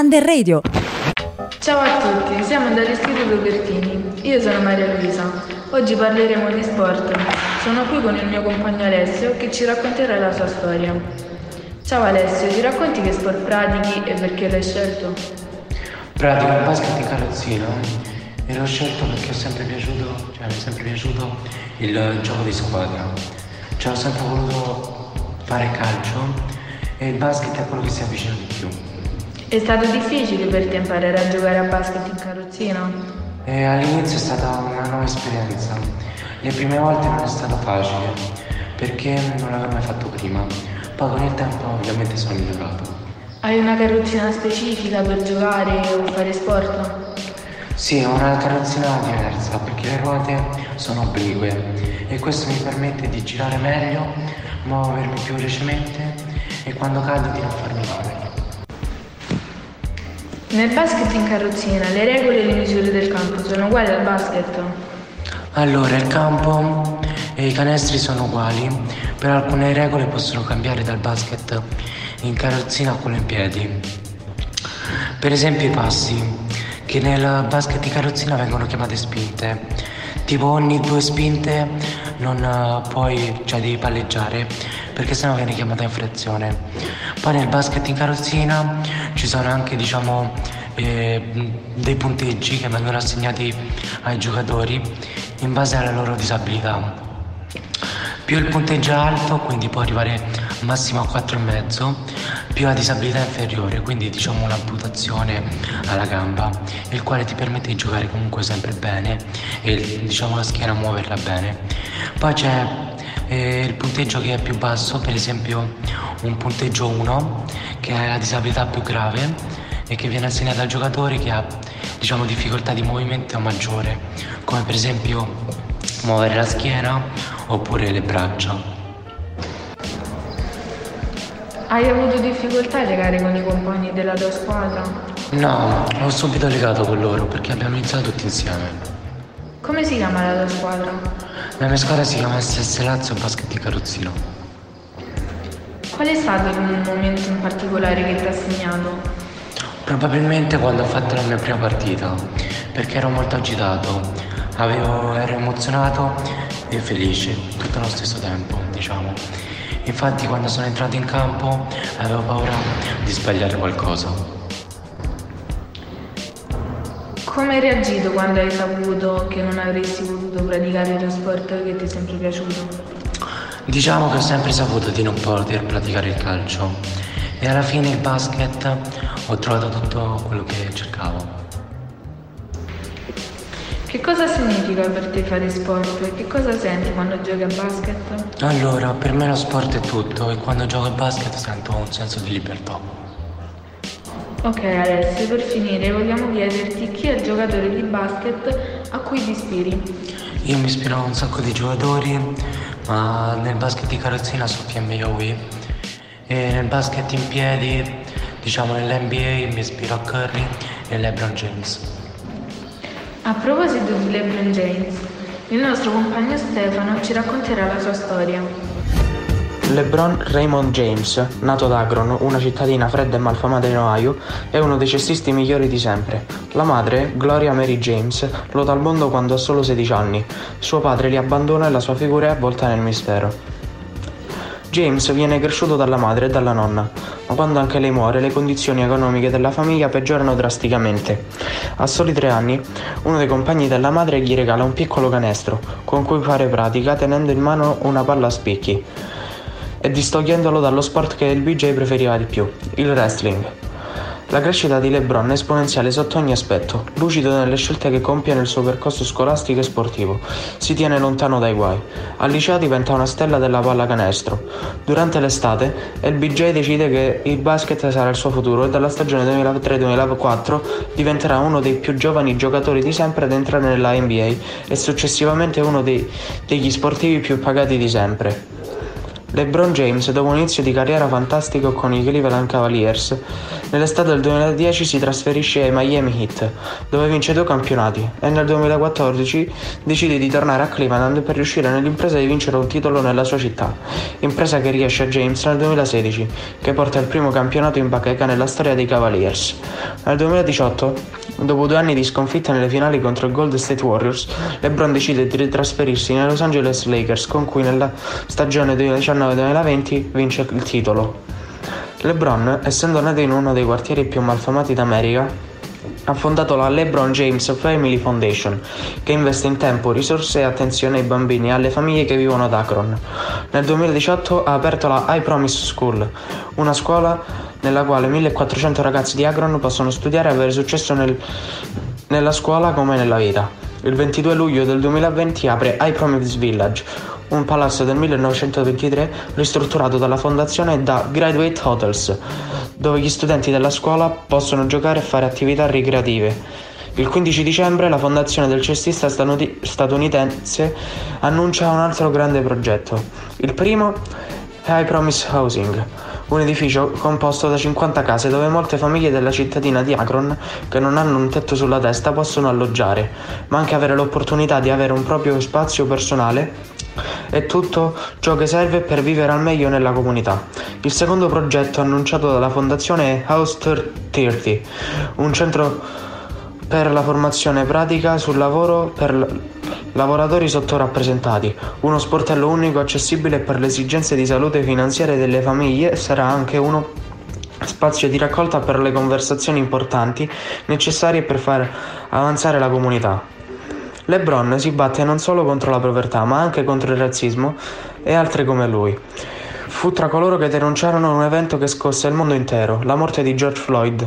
Under Radio. Ciao a tutti, siamo dall'Istituto Bertini. Io sono Maria Luisa. Oggi parleremo di sport. Sono qui con il mio compagno Alessio che ci racconterà la sua storia. Ciao Alessio, ci racconti che sport pratichi e perché l'hai scelto? Pratico il basket in carrozzina e l'ho scelto perché ho sempre piaciuto, cioè mi è sempre piaciuto il gioco di squadra. Cioè ho sempre voluto fare calcio e il basket è quello che si avvicina di più. È stato difficile per te imparare a giocare a basket in carrozzina? E all'inizio è stata una nuova esperienza. Le prime volte non è stato facile perché non l'avevo mai fatto prima. Poi con il tempo ovviamente sono migliorato. Hai una carrozzina specifica per giocare o fare sport? Sì, ho una carrozzina diversa perché le ruote sono oblique e questo mi permette di girare meglio, muovermi più velocemente e quando cado di non farmi male. Nel basket in carrozzina le regole e le misure del campo sono uguali al basket? Allora, il campo e i canestri sono uguali, però alcune regole possono cambiare dal basket in carrozzina a quello in piedi. Per esempio i passi, che nel basket in carrozzina vengono chiamate spinte. Tipo ogni due spinte non uh, puoi, cioè devi palleggiare, perché sennò viene chiamata infrazione. Poi nel basket in carrozzina ci sono anche, diciamo, eh, dei punteggi che vengono assegnati ai giocatori in base alla loro disabilità. Più il punteggio è alto, quindi può arrivare massimo a 4,5, più la disabilità inferiore, quindi diciamo un'amputazione alla gamba, il quale ti permette di giocare comunque sempre bene e diciamo la schiena muoverla bene. Poi c'è eh, il punteggio che è più basso, per esempio un punteggio 1, che è la disabilità più grave e che viene assegnata al giocatore che ha diciamo difficoltà di movimento maggiore, come per esempio muovere la schiena oppure le braccia. Hai avuto difficoltà a legare con i compagni della tua squadra? No, ho subito legato con loro perché abbiamo iniziato tutti insieme. Come si chiama la tua squadra? La mia squadra si chiama SS Lazio Basket di Carozzino. Qual è stato il momento in particolare che ti ha segnato? Probabilmente quando ho fatto la mia prima partita, perché ero molto agitato, avevo, ero emozionato e felice tutto allo stesso tempo, diciamo. Infatti quando sono entrato in campo avevo paura di sbagliare qualcosa. Come hai reagito quando hai saputo che non avresti potuto praticare lo sport che ti è sempre piaciuto? Diciamo che ho sempre saputo di non poter praticare il calcio e alla fine il basket ho trovato tutto quello che cercavo. Che cosa significa per te fare sport e che cosa senti quando giochi a basket? Allora, per me lo sport è tutto e quando gioco a basket sento un senso di libertà. Ok Alessio, per finire vogliamo chiederti chi è il giocatore di basket a cui ti ispiri? Io mi ispiro a un sacco di giocatori, ma nel basket di carrozzina so PMOE e nel basket in piedi, diciamo nell'NBA mi ispiro a Curry e LeBron James. A proposito di LeBron James, il nostro compagno Stefano ci racconterà la sua storia. LeBron Raymond James, nato ad Akron, una cittadina fredda e malfamata in Ohio, è uno dei cestisti migliori di sempre. La madre, Gloria Mary James, lo dà al mondo quando ha solo 16 anni. Suo padre li abbandona e la sua figura è avvolta nel mistero. James viene cresciuto dalla madre e dalla nonna, ma quando anche lei muore le condizioni economiche della famiglia peggiorano drasticamente. A soli tre anni, uno dei compagni della madre gli regala un piccolo canestro con cui fare pratica tenendo in mano una palla a spicchi e distogliendolo dallo sport che il BJ preferiva di più, il wrestling. La crescita di LeBron è esponenziale sotto ogni aspetto, lucido nelle scelte che compie nel suo percorso scolastico e sportivo. Si tiene lontano dai guai. Al liceo diventa una stella della pallacanestro. Durante l'estate, il BJ decide che il basket sarà il suo futuro e dalla stagione 2003-2004 diventerà uno dei più giovani giocatori di sempre ad entrare nella NBA e successivamente uno dei, degli sportivi più pagati di sempre. LeBron James, dopo un inizio di carriera fantastico con i Cleveland Cavaliers, nell'estate del 2010 si trasferisce ai Miami Heat, dove vince due campionati, e nel 2014 decide di tornare a Cleveland per riuscire nell'impresa di vincere un titolo nella sua città, impresa che riesce a James nel 2016, che porta il primo campionato in bacheca nella storia dei Cavaliers. Nel 2018 Dopo due anni di sconfitta nelle finali contro i Golden State Warriors, LeBron decide di ritrasferirsi nei Los Angeles Lakers con cui nella stagione 2019-2020 vince il titolo. LeBron, essendo nato in uno dei quartieri più malfamati d'America, ha fondato la LeBron James Family Foundation, che investe in tempo, risorse e attenzione ai bambini e alle famiglie che vivono ad Akron. Nel 2018 ha aperto la I Promise School, una scuola nella quale 1400 ragazzi di Akron possono studiare e avere successo nel, nella scuola come nella vita. Il 22 luglio del 2020 apre I Promise Village, un palazzo del 1923 ristrutturato dalla fondazione da Graduate Hotels, dove gli studenti della scuola possono giocare e fare attività ricreative. Il 15 dicembre la fondazione del cestista statunitense annuncia un altro grande progetto. Il primo è I Promise Housing, un edificio composto da 50 case dove molte famiglie della cittadina di Akron che non hanno un tetto sulla testa possono alloggiare, ma anche avere l'opportunità di avere un proprio spazio personale e tutto ciò che serve per vivere al meglio nella comunità. Il secondo progetto annunciato dalla fondazione è House 30, un centro per la formazione pratica sul lavoro per lavoratori sottorappresentati. Uno sportello unico accessibile per le esigenze di salute finanziaria delle famiglie sarà anche uno spazio di raccolta per le conversazioni importanti necessarie per far avanzare la comunità. LeBron si batte non solo contro la povertà, ma anche contro il razzismo e altre come lui. Fu tra coloro che denunciarono un evento che scosse il mondo intero, la morte di George Floyd,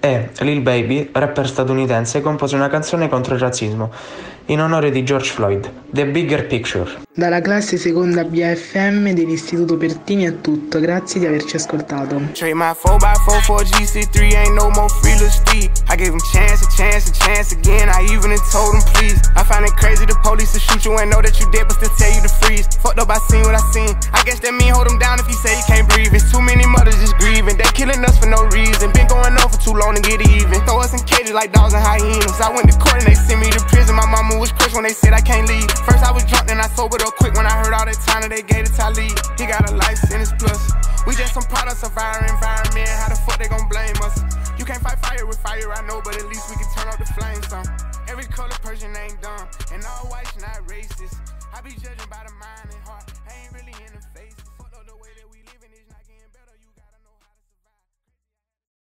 e Lil Baby, rapper statunitense, compose una canzone contro il razzismo in onore di George Floyd, The Bigger Picture. Dalla classe seconda BFM dell'Istituto Pertini è tutto, grazie di averci ascoltato. Trade my 4x4 for GC3, ain't no more free Steve. I gave him chance, a chance, a chance again. I even told him please. I find it crazy the police to shoot you and know that you dead, but still tell you to freeze. Fucked up, I seen what I seen. I guess that mean hold him down if he say he can't breathe. It's too many mothers just grieving. They killing us for no reason. Been going on for too long to get even. Throw us in cages like dogs and hyenas. I went to court and they sent me to prison. My mama was crushed when they said I can't leave. First I was drunk, then I sobered up quick when I heard all that time that they gave to Talib. He got a life sentence plus. We just some products of our environment. How the fuck they gon' blame us? Fire I know, but at least we can turn up the flames some. Every color person ain't dumb, and all whites not racist. I be judging by the mind and heart. I ain't really in the